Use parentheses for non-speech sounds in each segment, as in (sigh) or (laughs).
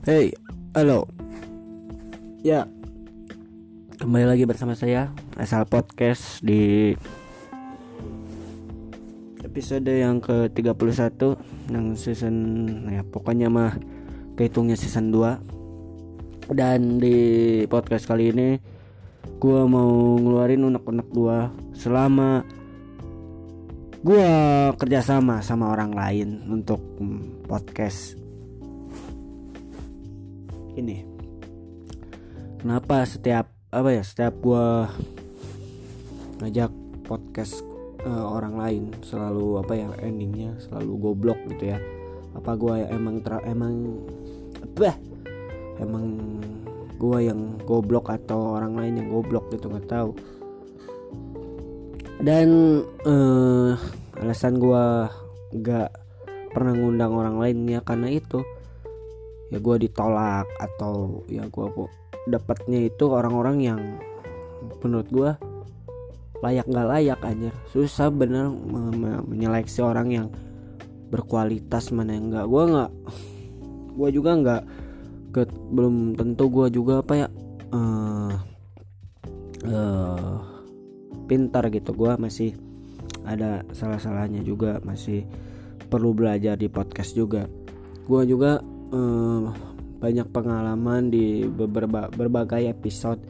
Hey, halo. Ya, kembali lagi bersama saya Asal Podcast di episode yang ke-31 yang season ya pokoknya mah kehitungnya season 2. Dan di podcast kali ini gua mau ngeluarin unek-unek gua selama gua kerjasama sama orang lain untuk podcast ini. Kenapa setiap apa ya setiap gua ngajak podcast uh, orang lain selalu apa ya endingnya selalu goblok gitu ya? Apa gua emang ter emang apa emang gua yang goblok atau orang lain yang goblok gitu nggak tahu. Dan uh, alasan gua nggak pernah ngundang orang lain ya karena itu ya gue ditolak atau ya gue dapatnya itu orang-orang yang menurut gue layak nggak layak aja susah bener menyeleksi orang yang berkualitas mana yang enggak gue nggak gue juga nggak belum tentu gue juga apa ya uh, uh, pintar gitu. Gue masih ada salah-salahnya juga masih perlu belajar di podcast juga. Gue juga uh, banyak pengalaman di beberapa berbagai episode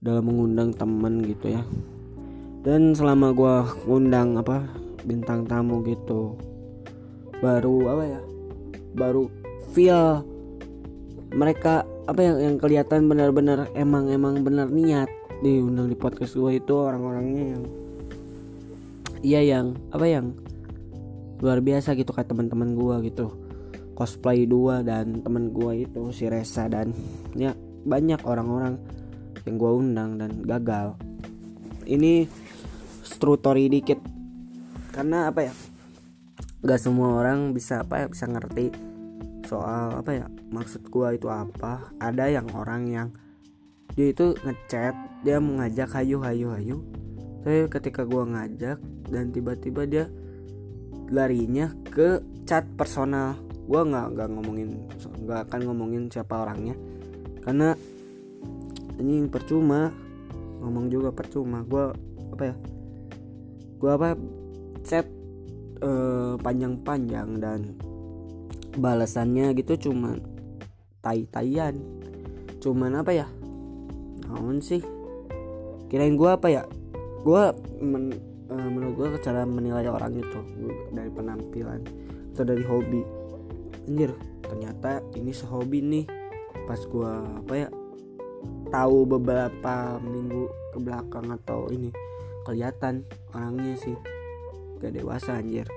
dalam mengundang teman gitu ya. Dan selama gue undang apa bintang tamu gitu baru apa ya baru feel mereka apa yang yang kelihatan benar-benar emang emang benar niat diundang di podcast gue itu orang-orangnya yang iya yang apa yang luar biasa gitu kayak teman-teman gue gitu cosplay dua dan temen gue itu si Resa dan ya banyak orang-orang yang gue undang dan gagal. Ini story dikit. Karena apa ya? Gak semua orang bisa apa ya bisa ngerti soal apa ya maksud gue itu apa. Ada yang orang yang dia itu ngechat dia mengajak hayu hayu hayu. Tapi ketika gue ngajak dan tiba-tiba dia larinya ke chat personal gue nggak nggak ngomongin nggak akan ngomongin siapa orangnya. Karena ini percuma. Ngomong juga percuma. Gue apa ya? Gue apa chat uh, panjang-panjang dan balasannya gitu cuman tai-taian. Cuman apa ya? Naon sih? Kirain gue apa ya? Gue men, uh, menurut gue cara menilai orang itu dari penampilan atau dari hobi anjir ternyata ini sehobi nih. Pas gua apa ya tahu beberapa minggu ke belakang atau ini kelihatan orangnya sih. Gak dewasa anjir.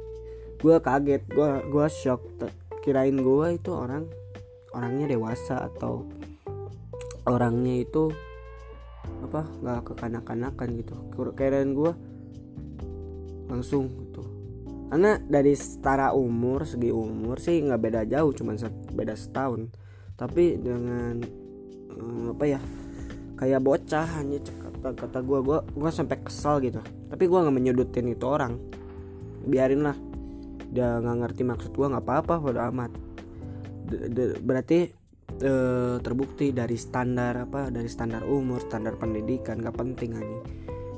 (laughs) Gua kaget gua gua shock. Kirain gua itu orang orangnya dewasa atau orangnya itu apa nggak kekanak-kanakan gitu. Kirain gua langsung gitu karena dari setara umur segi umur sih nggak beda jauh cuma beda setahun. Tapi dengan um, apa ya kayak bocah hanya kata kata gue gue gue sampai kesal gitu. Tapi gue nggak menyudutin itu orang. Biarin lah. Dia nggak ngerti maksud gue nggak apa-apa pada amat. De, de, berarti e, terbukti dari standar apa dari standar umur standar pendidikan gak penting aja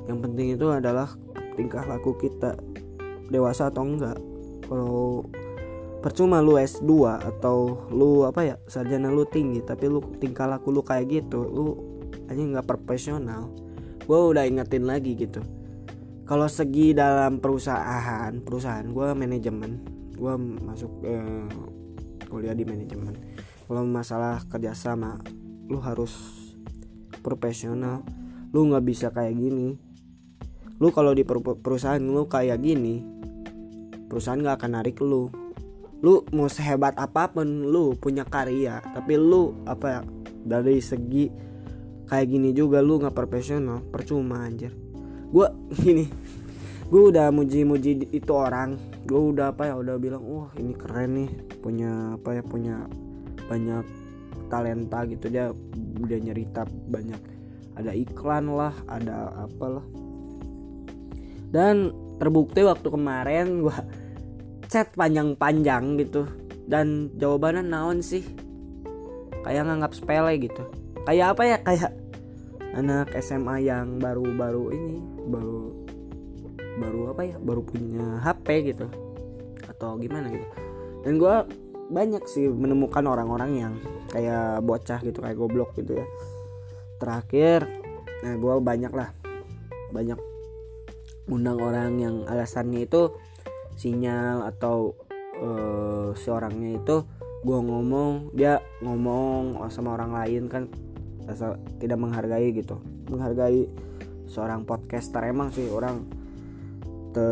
yang penting itu adalah tingkah laku kita dewasa atau enggak. Kalau percuma lu S2 atau lu apa ya sarjana lu tinggi tapi lu tingkah laku lu kayak gitu lu aja nggak profesional. Gue udah ingetin lagi gitu. Kalau segi dalam perusahaan perusahaan gue manajemen. Gue masuk eh, kuliah di manajemen. Kalau masalah kerjasama lu harus profesional. Lu nggak bisa kayak gini. Lu kalau di perusahaan lu kayak gini perusahaan gak akan narik lu. Lu mau sehebat apa pun lu punya karya tapi lu apa ya dari segi kayak gini juga lu nggak profesional percuma anjir. Gue (laughs) gini gue udah muji-muji itu orang. Gue udah apa ya udah bilang wah ini keren nih punya apa ya punya banyak talenta gitu. Dia udah nyerita banyak. Ada iklan lah ada apalah. Dan terbukti waktu kemarin gue chat panjang-panjang gitu. Dan jawabannya naon sih? Kayak nganggap sepele gitu. Kayak apa ya? Kayak anak SMA yang baru-baru ini baru baru apa ya? Baru punya HP gitu. Atau gimana gitu. Dan gue banyak sih menemukan orang-orang yang kayak bocah gitu kayak goblok gitu ya. Terakhir nah gue banyak lah banyak undang orang yang alasannya itu sinyal atau uh, seorangnya itu gue ngomong dia ngomong sama orang lain kan rasa tidak menghargai gitu. Menghargai seorang podcaster emang sih orang te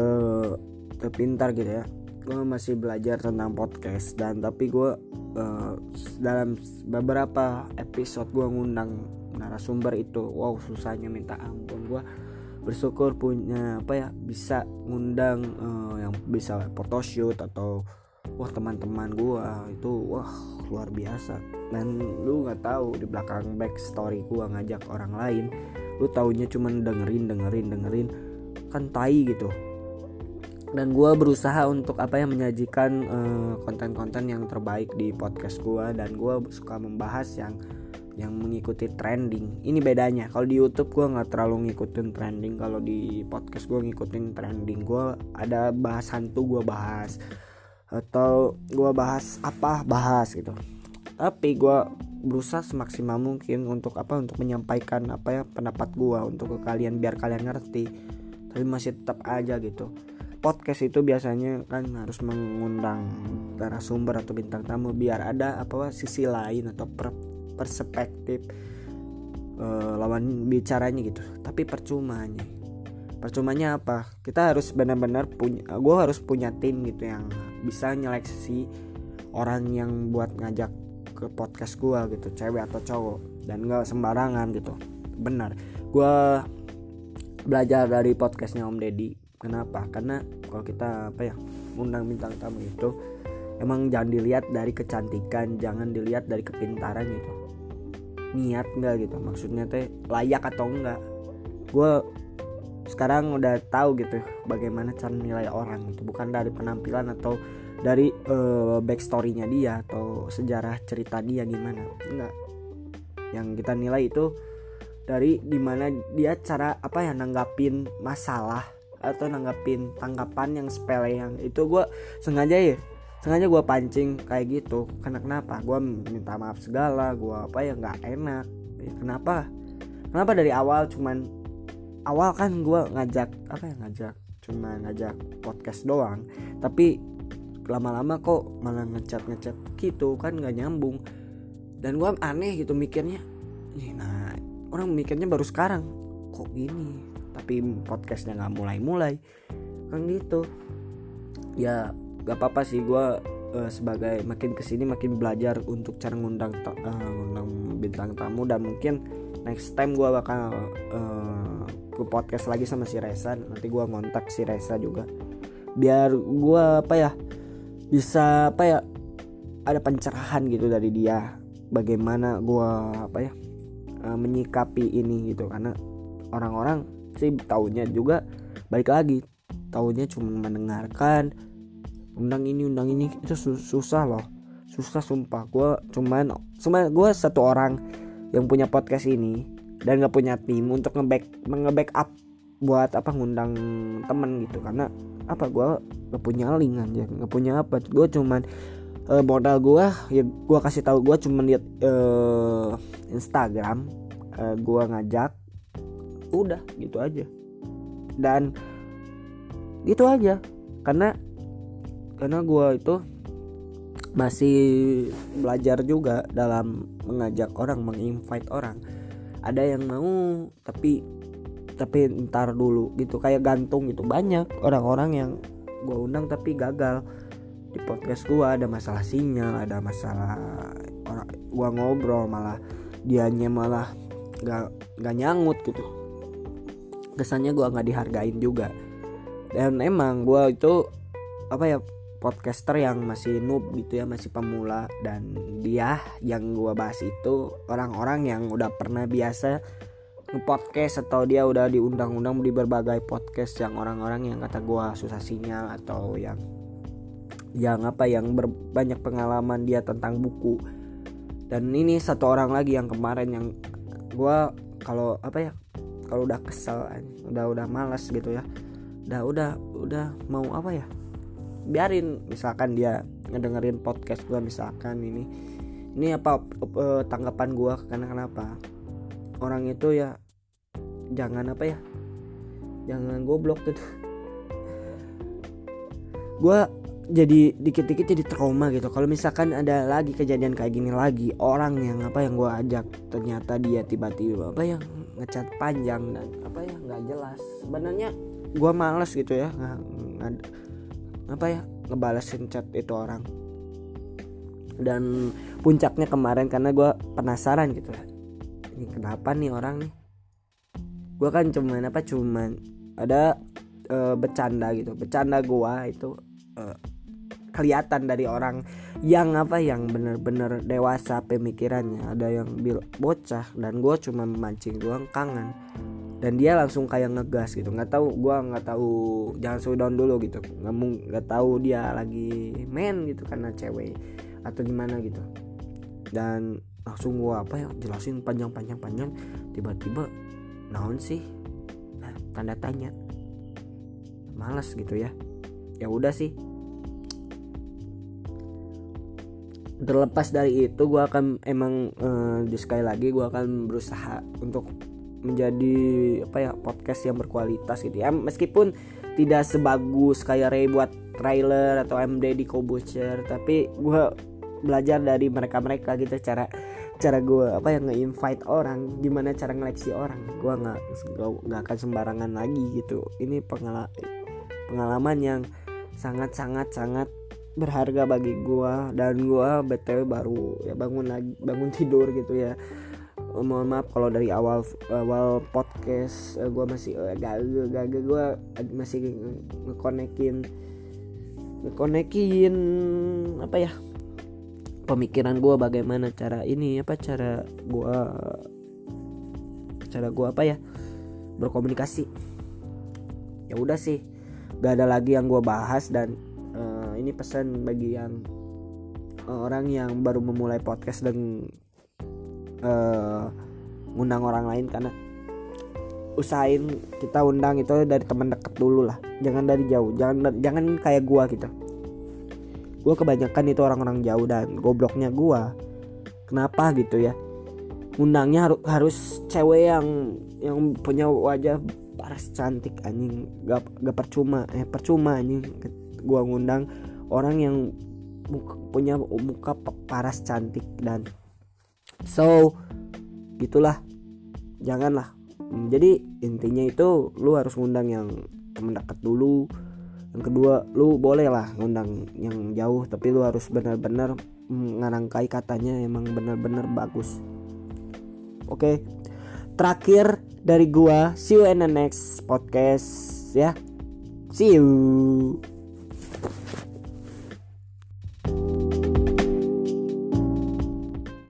terpintar gitu ya. Gue masih belajar tentang podcast dan tapi gue uh, dalam beberapa episode gue ngundang narasumber itu. Wow susahnya minta ampun gue bersyukur punya apa ya bisa ngundang uh, yang bisa photoshoot atau wah teman-teman gua itu wah luar biasa. Dan lu nggak tahu di belakang backstory gua ngajak orang lain lu taunya cuman dengerin dengerin dengerin kan tai gitu. Dan gue berusaha untuk apa ya menyajikan konten konten-konten yang terbaik di podcast gue dan gue suka membahas yang yang mengikuti trending. Ini bedanya. Kalau di YouTube gue nggak terlalu ngikutin trending. Kalau di podcast gue ngikutin trending. Gue ada bahas hantu gue bahas. Atau gue bahas apa? Bahas gitu. Tapi gue berusaha semaksimal mungkin untuk apa? Untuk menyampaikan apa ya pendapat gue untuk ke kalian biar kalian ngerti. Tapi masih tetap aja gitu. Podcast itu biasanya kan harus mengundang narasumber atau bintang tamu biar ada apa sisi lain atau per perspektif uh, lawan bicaranya gitu. Tapi percuma nih percumanya apa? Kita harus benar-benar punya gue harus punya tim gitu yang bisa nyeleksi orang yang buat ngajak ke podcast gue gitu cewek atau cowok. Dan gak sembarangan gitu. Benar. Gue belajar dari podcastnya Om Deddy. Kenapa? Karena kalau kita apa ya undang bintang tamu itu emang jangan dilihat dari kecantikan jangan dilihat dari kepintaran gitu niat enggak gitu. Maksudnya teh layak atau enggak gue sekarang udah tahu gitu bagaimana cara nilai orang itu bukan dari penampilan atau dari uh, backstorynya dia atau sejarah cerita dia gimana. Enggak yang kita nilai itu dari di mana dia cara apa ya nanggapin masalah atau nanggapin tanggapan yang sepele yang itu gue sengaja ya sengaja gue pancing kayak gitu. Karena kenapa? Gue minta maaf segala gue apa ya nggak enak. Ya, kenapa? Kenapa dari awal cuman awal kan gue ngajak apa ya ngajak cuma ngajak podcast doang. Tapi lama-lama kok malah ngechat ngechat gitu kan nggak nyambung. Dan gue aneh gitu mikirnya nah orang mikirnya baru sekarang. Kok gini? Tapi podcastnya nggak mulai-mulai. Kan gitu. Ya gak apa-apa sih gue uh, sebagai makin ke sini makin belajar untuk cara ngundang uh, ngundang bintang tamu dan mungkin next time gue bakal uh, ke podcast lagi sama si Reza. Nanti gue ngontak si Reza juga. Biar gue apa ya bisa apa ya ada pencerahan gitu dari dia. Bagaimana gue apa ya uh, menyikapi ini gitu. Karena orang-orang sih tahunya juga balik lagi. Tahunya cuma mendengarkan undang ini undang ini itu susah loh. Susah sumpah. Gue cuman cuma gue satu orang yang punya podcast ini dan gak punya tim untuk ngeback nge-backup buat apa ngundang temen gitu. Karena apa gue gak punya link aja gak punya apa. Gue cuman uh, modal gue ya gue kasih tahu gue cuman lihat uh, Instagram uh, gue ngajak udah gitu aja. Dan gitu aja. Karena karena gue itu masih belajar juga dalam mengajak orang, menginvite orang. Ada yang mau tapi tapi ntar dulu gitu. Kayak gantung gitu. Banyak orang-orang yang gue undang tapi gagal. Di podcast gue ada masalah sinyal ada masalah orang gue ngobrol malah dianya malah gak gak nyangut gitu. Kesannya gue nggak dihargain juga. Dan emang gue itu apa ya podcaster yang masih noob gitu ya masih pemula. Dan dia yang gua bahas itu orang-orang yang udah pernah biasa nge-podcast atau dia udah diundang-undang di berbagai podcast yang orang-orang yang kata gua susah sinyal atau yang yang apa yang berbanyak pengalaman dia tentang buku. Dan ini satu orang lagi yang kemarin yang gue kalau apa ya kalau udah kesel udah udah malas gitu ya. Udah udah udah mau apa ya biarin misalkan dia ngedengerin podcast gue misalkan ini. Ini apa uh, tanggapan gue karena kenapa? Orang itu ya jangan apa ya jangan goblok gitu. Gue jadi dikit-dikit jadi trauma gitu. Kalau misalkan ada lagi kejadian kayak gini lagi orang yang apa yang gue ajak ternyata dia tiba-tiba apa yang ngecat panjang dan apa ya nggak jelas. Sebenarnya gue males gitu ya nggak apa ya? Ngebalesin chat itu orang. Dan puncaknya kemarin karena gue penasaran gitu ini kenapa nih orang nih? Gue kan cuman apa cuman ada e, bercanda gitu. Bercanda gue itu e, kelihatan dari orang yang apa yang bener-bener dewasa pemikirannya. Ada yang bocah dan gue cuma memancing doang kangen dan dia langsung kayak ngegas gitu. Nggak tahu gue nggak tahu jangan down dulu gitu. Nggak nggak tahu dia lagi main gitu karena cewek atau gimana gitu. Dan langsung gue apa ya? Jelasin panjang-panjang panjang tiba-tiba naon sih? Nah, tanda tanya. Malas gitu ya. Ya udah sih. Terlepas dari itu gue akan emang uh, sekali lagi gue akan berusaha untuk menjadi apa ya podcast yang berkualitas gitu ya. Meskipun tidak sebagus kayak Ray buat trailer atau MD di Kobucher tapi gue belajar dari mereka-mereka gitu cara cara gue apa yang nge-invite orang gimana cara ngeleksi orang. Gue nggak nggak akan sembarangan lagi gitu. Ini pengalaman pengalaman yang sangat sangat sangat berharga bagi gua dan gua btw baru ya bangun lagi bangun tidur gitu ya mohon maaf kalau dari awal awal podcast uh, gua masih uh, gagal gagal gua masih ngekonekin ngekonekin apa ya pemikiran gua bagaimana cara ini apa cara gua cara gua apa ya berkomunikasi. Ya udah sih gak ada lagi yang gua bahas dan ini pesan bagi yang orang yang baru memulai podcast dan uh, ngundang orang lain karena usahain kita undang itu dari teman dekat dulu lah. Jangan dari jauh. Jangan jangan kayak gua gitu. Gua kebanyakan itu orang-orang jauh dan gobloknya gua. Kenapa gitu ya? Undangnya harus harus cewek yang yang punya wajah paras cantik anjing. Gak, gak percuma eh percuma anjing. Gua ngundang orang yang muka, punya muka paras cantik dan so gitulah. Janganlah. Hmm, jadi intinya itu lu harus ngundang yang temen dulu. Yang kedua lu boleh lah ngundang yang jauh tapi lu harus benar-benar ngarangkai katanya emang benar-benar bagus. Oke. Okay. terakhir dari gua see you in the next podcast ya. See you